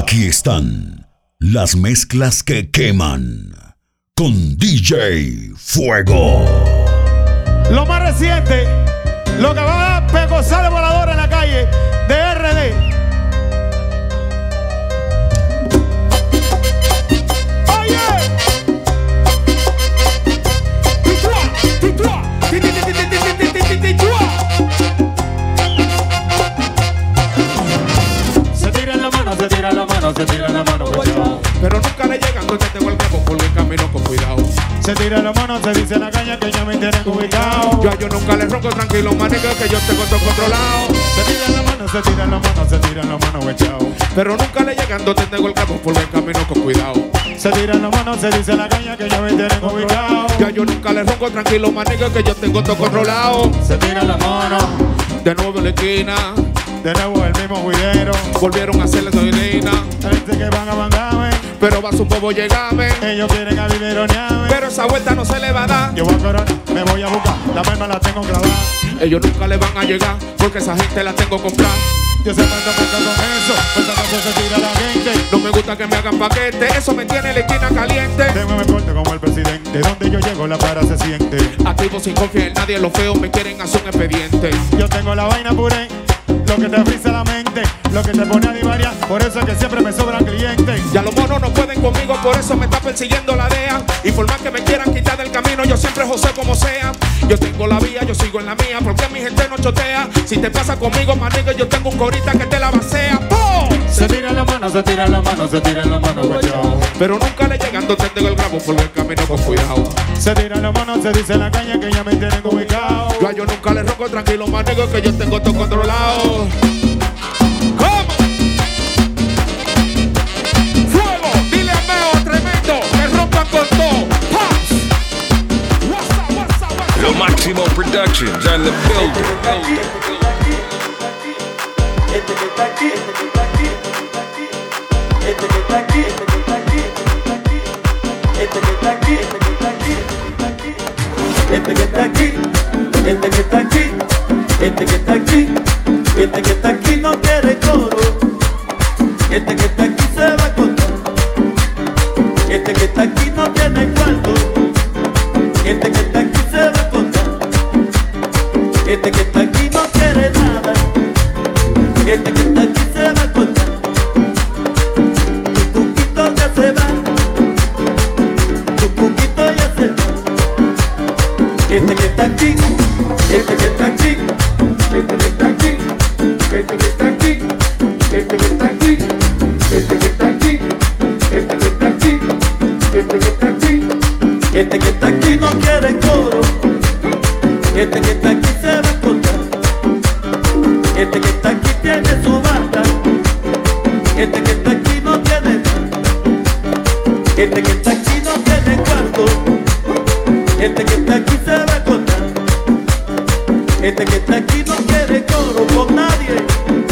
Aquí están las mezclas que queman con DJ Fuego. Lo más reciente, lo que va a dar Pegosales Volador en la calle de mano, se tiran la mano, cuidado. Pero nunca le llegan tengo el cabo por el camino con cuidado. Se tira la mano, se dice la caña que ya me tienen ubicado. Yo a yo nunca le ronco tranquilo, maniga, que yo tengo todo controlado. Se tira la mano, se tira la mano, se tira la mano, echao. Pero nunca le llegan donde tengo el por el camino con cuidado. Se tira la mano, se dice la caña que ya me tienen ubicado. Ya yo nunca le ronco tranquilo, maniga, que yo tengo todo controlado. Se tira la mano, De nuevo en la esquina, de nuevo el mismo juidero. volvieron a hacerle doilina. Gente que van a mandarme, Pero va su bobo llegarme. ellos quieren a viveronearme. Pero esa vuelta no se le va a dar. Yo voy a corona, me voy a buscar, la merma la tengo clavada. Ellos nunca le van a llegar, porque esa gente la tengo comprar. Yo se mando con eso, pues acaso se tira la gente. No me gusta que me hagan paquete, eso me tiene la esquina caliente. Tengo me corte como el presidente, donde yo llego la para se siente. Activo sin confiar en nadie, los feos me quieren hacer un expediente. Yo tengo la vaina puré, lo que te frisa la mente, lo que te pone a divariar, por eso es que siempre me sobran clientes. Ya los monos no pueden conmigo, por eso me está persiguiendo la DEA. Y por más que me quieran quitar del camino, yo siempre José como sea. Yo tengo la vía, yo sigo en la mía, porque mi gente no chotea. Si te pasa conmigo, manigo, yo tengo un corita que te la basea. ¡Oh! Se tira la mano, se tira la mano, se tira la mano, guayao. Pero nunca le llegan donde tengo el grabo, por el camino con cuidado. Se tira la mano, se dice la caña que ya me tienen ubicado. Yo nunca le roco tranquilo, manigo, que yo tengo todo controlado. ¿Cómo? Fuego, dile a Meo tremendo, que rompan con todo. Pops. What's up, what's up, what's up? Lo Máximo Productions on the building. Este que está aquí, este que está aquí, este este que está aquí, este que está aquí, este que está aquí no quiere coro, este que este que está aquí, este que está aquí no quiere coro. Este que está aquí se va a contar. Este que está aquí tiene su banda. Este que está aquí no tiene. Este que está aquí no tiene cuarto. Este que está aquí se va a contar. Este que está aquí no quiere coro con nadie.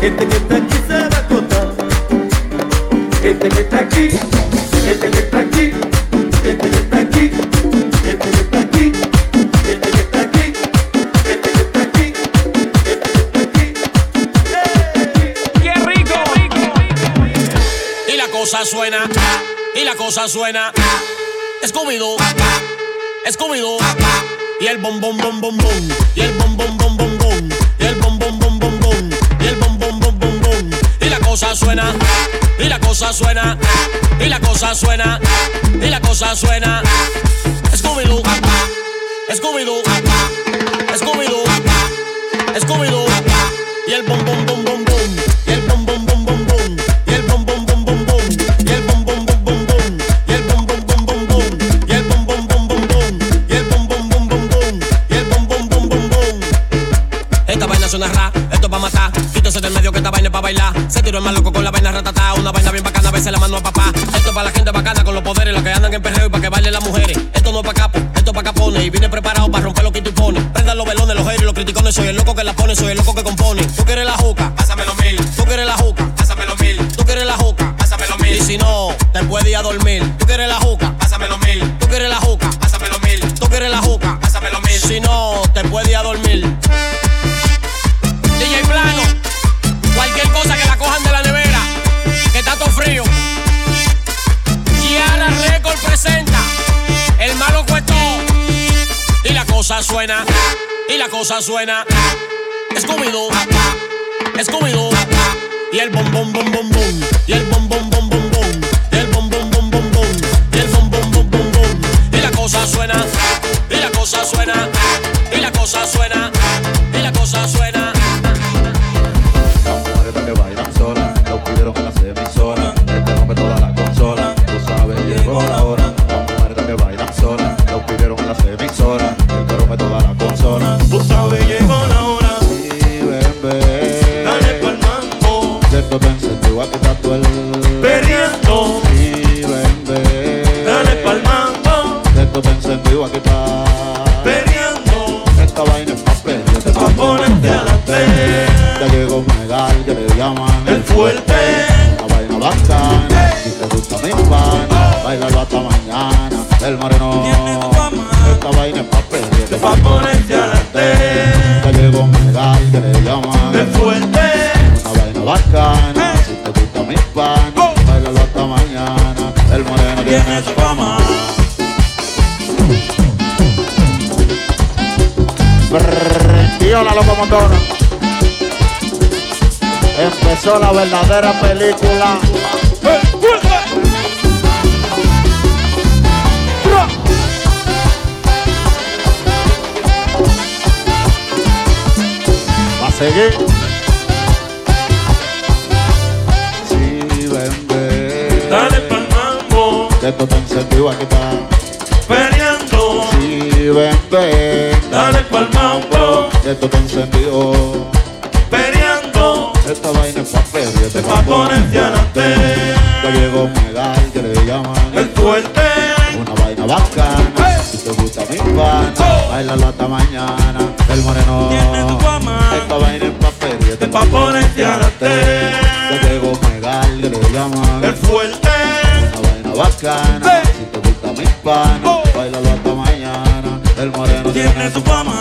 Este que está aquí se va a contar. Este que está aquí, cosa suena, y la cosa suena. Scooby-Doo, Scooby-Doo. Y el bom bom bom bom bom. Y el bom bom bom bom bom. Y el bom bom bom bom bom. Y el bom bom bom bom bom. Y la cosa suena, y la cosa suena. Y la cosa suena, y la cosa suena. Scooby-Doo, Scooby-Doo, Scooby-Doo, Scooby-Doo. Y el bom bom bom bom veces la mano a papá. Esto es pa' la gente bacana con los poderes, los que andan en perreo y pa' que bailen las mujeres. Esto no es pa' capo, esto es pa' capones. Y vine preparado para romper lo que tú pones. Prendan los velones, los haters los criticones. Soy el loco que la pone, soy el loco que compone. Tú quieres la juca, pásame los mil. Tú quieres la juca, pásame los mil. Tú quieres la juca, pásame los mil. Y si no, te puedes ir a dormir. Cosa suena, y la cosa suena. Scooby-Doo, Scooby-Doo, y el bom bom bom bom bom, y el bom bom bom bom bom, y el bom bom bom bom bom, y el bom bom bom bom bom, y la cosa suena, y la cosa suena, y la cosa suena, y la cosa suena. Pa' ponerte adelante. Ya llegó Megal, que le llaman El fuerte. Una vaina bacana, si te gusta mi pana, bailalo hasta mañana, el moreno tiene su fama. Prendió la locomotora. Empezó la verdadera película. Seguir. Sí, ven, ven. Dale pa'l mambo. Que esto te encendió aquí está. Perreando. Sí, ven, ven. Dale pa'l mambo. Que esto te encendió. Perreando. Esta vaina es papel y este Pa' ponerte adelante. Ya llegó Megal, que le llaman El fuerte. Una vaina bacana, si te gusta mi pana, bailalo hasta mañana, el moreno. Tiene tu fama. Esta vaina es papel y este Pa' ponerte adelante. Ya llegó Megal, que le llaman El fuerte. Una vaina bacana, si te gusta mi pana, bailalo hasta mañana, el moreno Tiene su fama.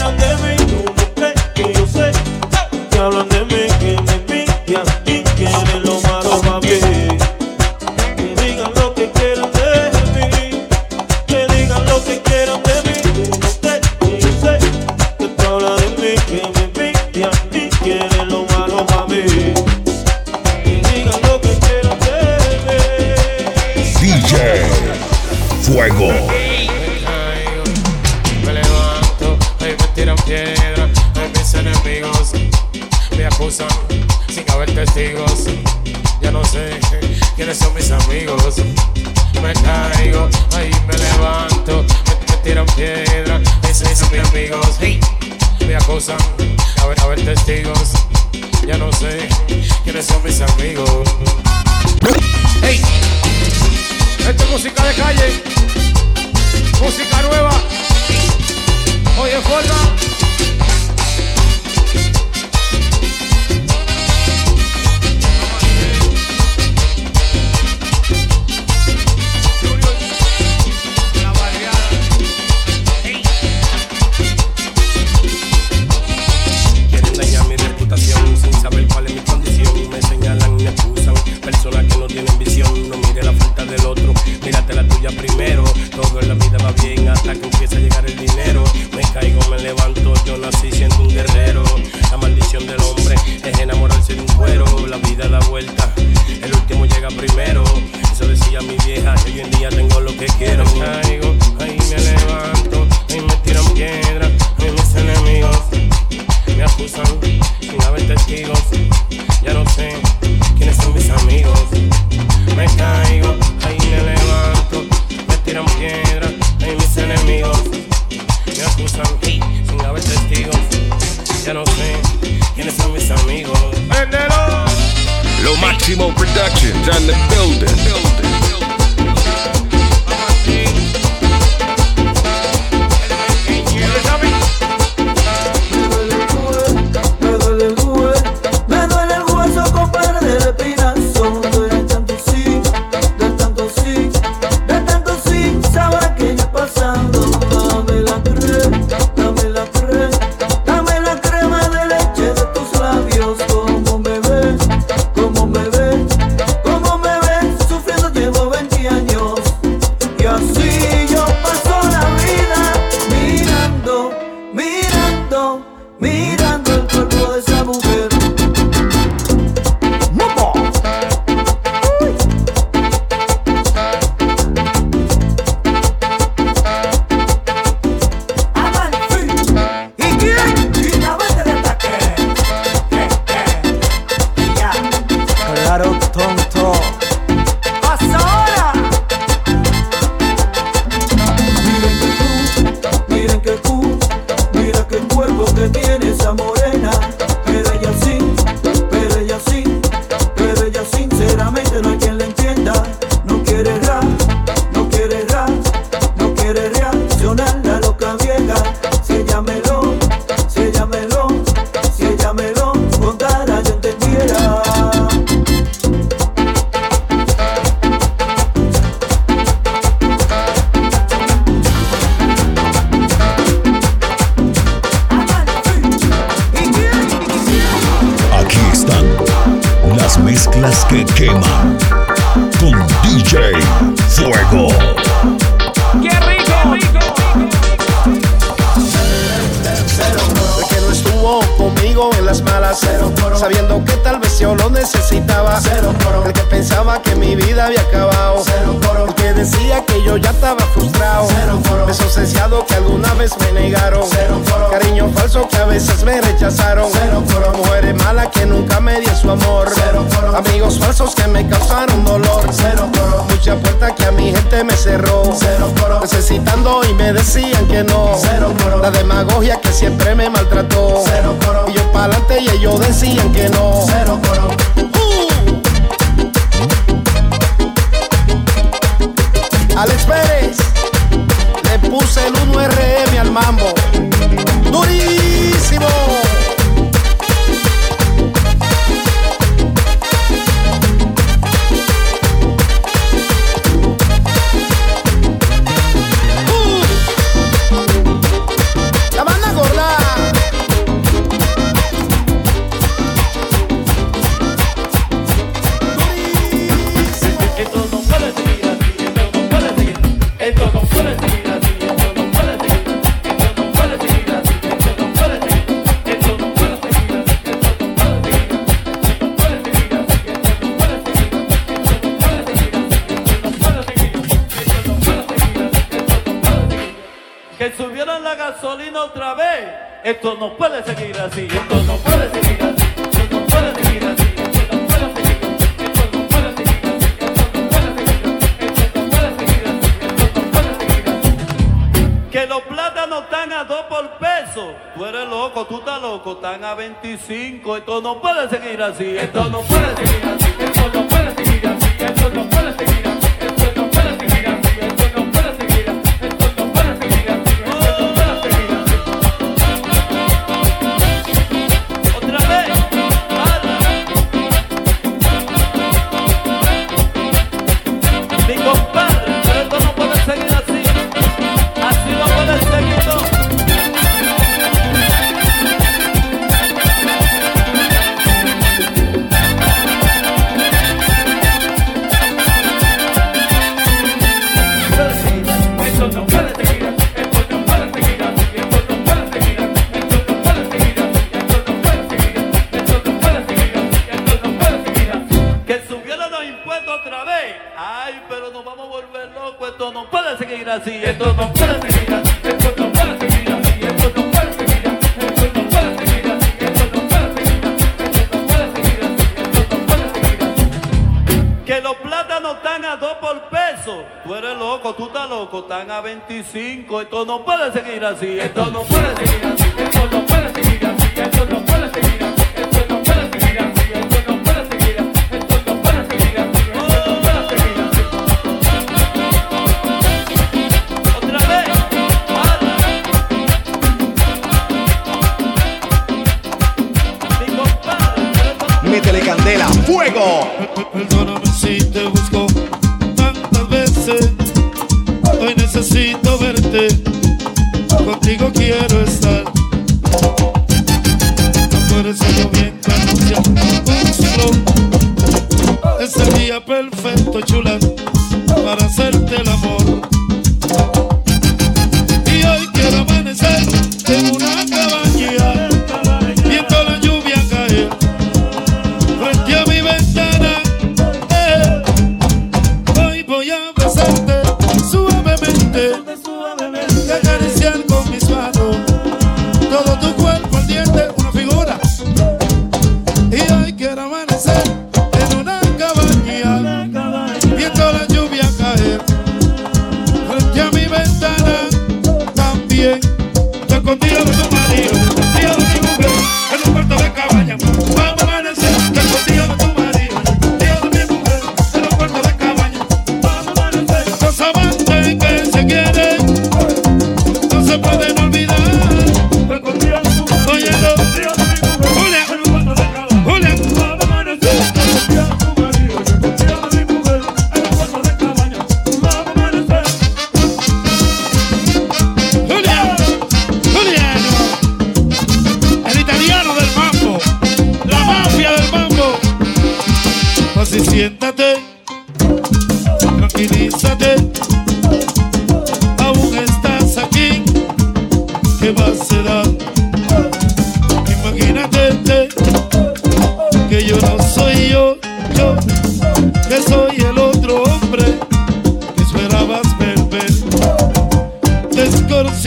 Lo que me acusan sin haber testigos. Ya no sé quiénes son mis amigos. Me caigo, ahí me levanto, me, me tiran piedra, mis, mis amigos hey, me acusan a ver, a ver testigos. Ya no sé quiénes son mis amigos. Hey, esto es música de calle. Música nueva. Oye, forma. excusan sin haber testigos. Ya no sé quiénes son mis amigos. Me caigo, ahí me levanto, me tiran piedras, ahí mis enemigos. Me acusan sin haber testigos. Ya no sé quiénes son mis amigos. Lo máximo productions on the building. Que alguna vez me negaron, cariño falso que a veces me rechazaron. Mujeres malas que nunca me dio su amor, amigos falsos que me causaron dolor. Mucha puerta que a mi gente me cerró, necesitando y me decían que no. La demagogia que siempre me maltrató. Y yo pa'lante y ellos decían que no. Uh. Alex Pérez, puse el 1RM al mambo. Que subieron la gasolina otra vez, esto no puede seguir así, esto no puede seguir así, esto no puede seguir así. Que los plátanos están a 2 por peso. Tú eres loco, tú estás loco, están a 25. Esto no puede seguir así, esto no puede seguir así, esto no puede seguir así, esto no puede seguir así, esto no puede seguir así, esto no puede seguir esto no puede seguir esto no puede seguir esto no puede seguir esto no puede seguir esto no puede seguir los plátanos a 2 por peso. Tú eres loco, tú estás loco, están a 25. Esto no puede seguir así, esto no puede seguir así, esto no puede seguir así, esto no puede seguir así, esto no puede seguir así, esto no puede seguir así, esto no puede métele candela, fuego. Perdóname si te busco tantas veces. Hoy necesito verte, contigo quiero estar. voy a besarte suavemente, y acariciar con mis manos todo tu cuerpo al diente, una figura. Y hoy quiero amanecer en una cabaña, viendo la lluvia caer frente a mi ventana. También yo contigo.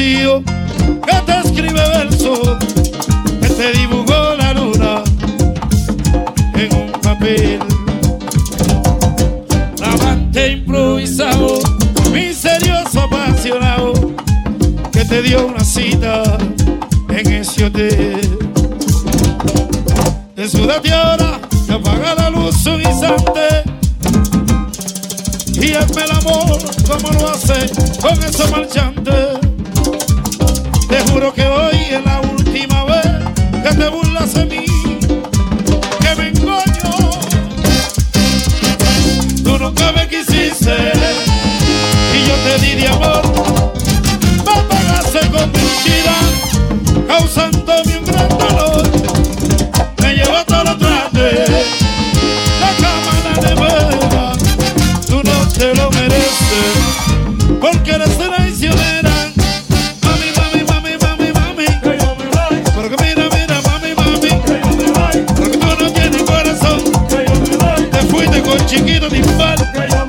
vacío que te escribe verso, que te dibujó la luna en un papel. Amante improvisado, misterioso apasionado, que te dio una cita en ese hotel. Desúdate ahora, que apaga la luz un instante. Y el amor como lo hace con esos marchantes. it'll be fun.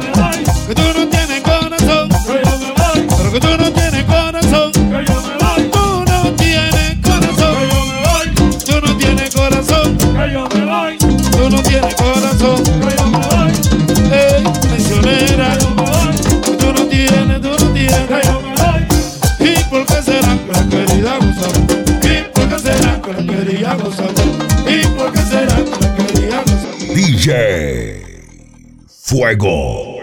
fuego.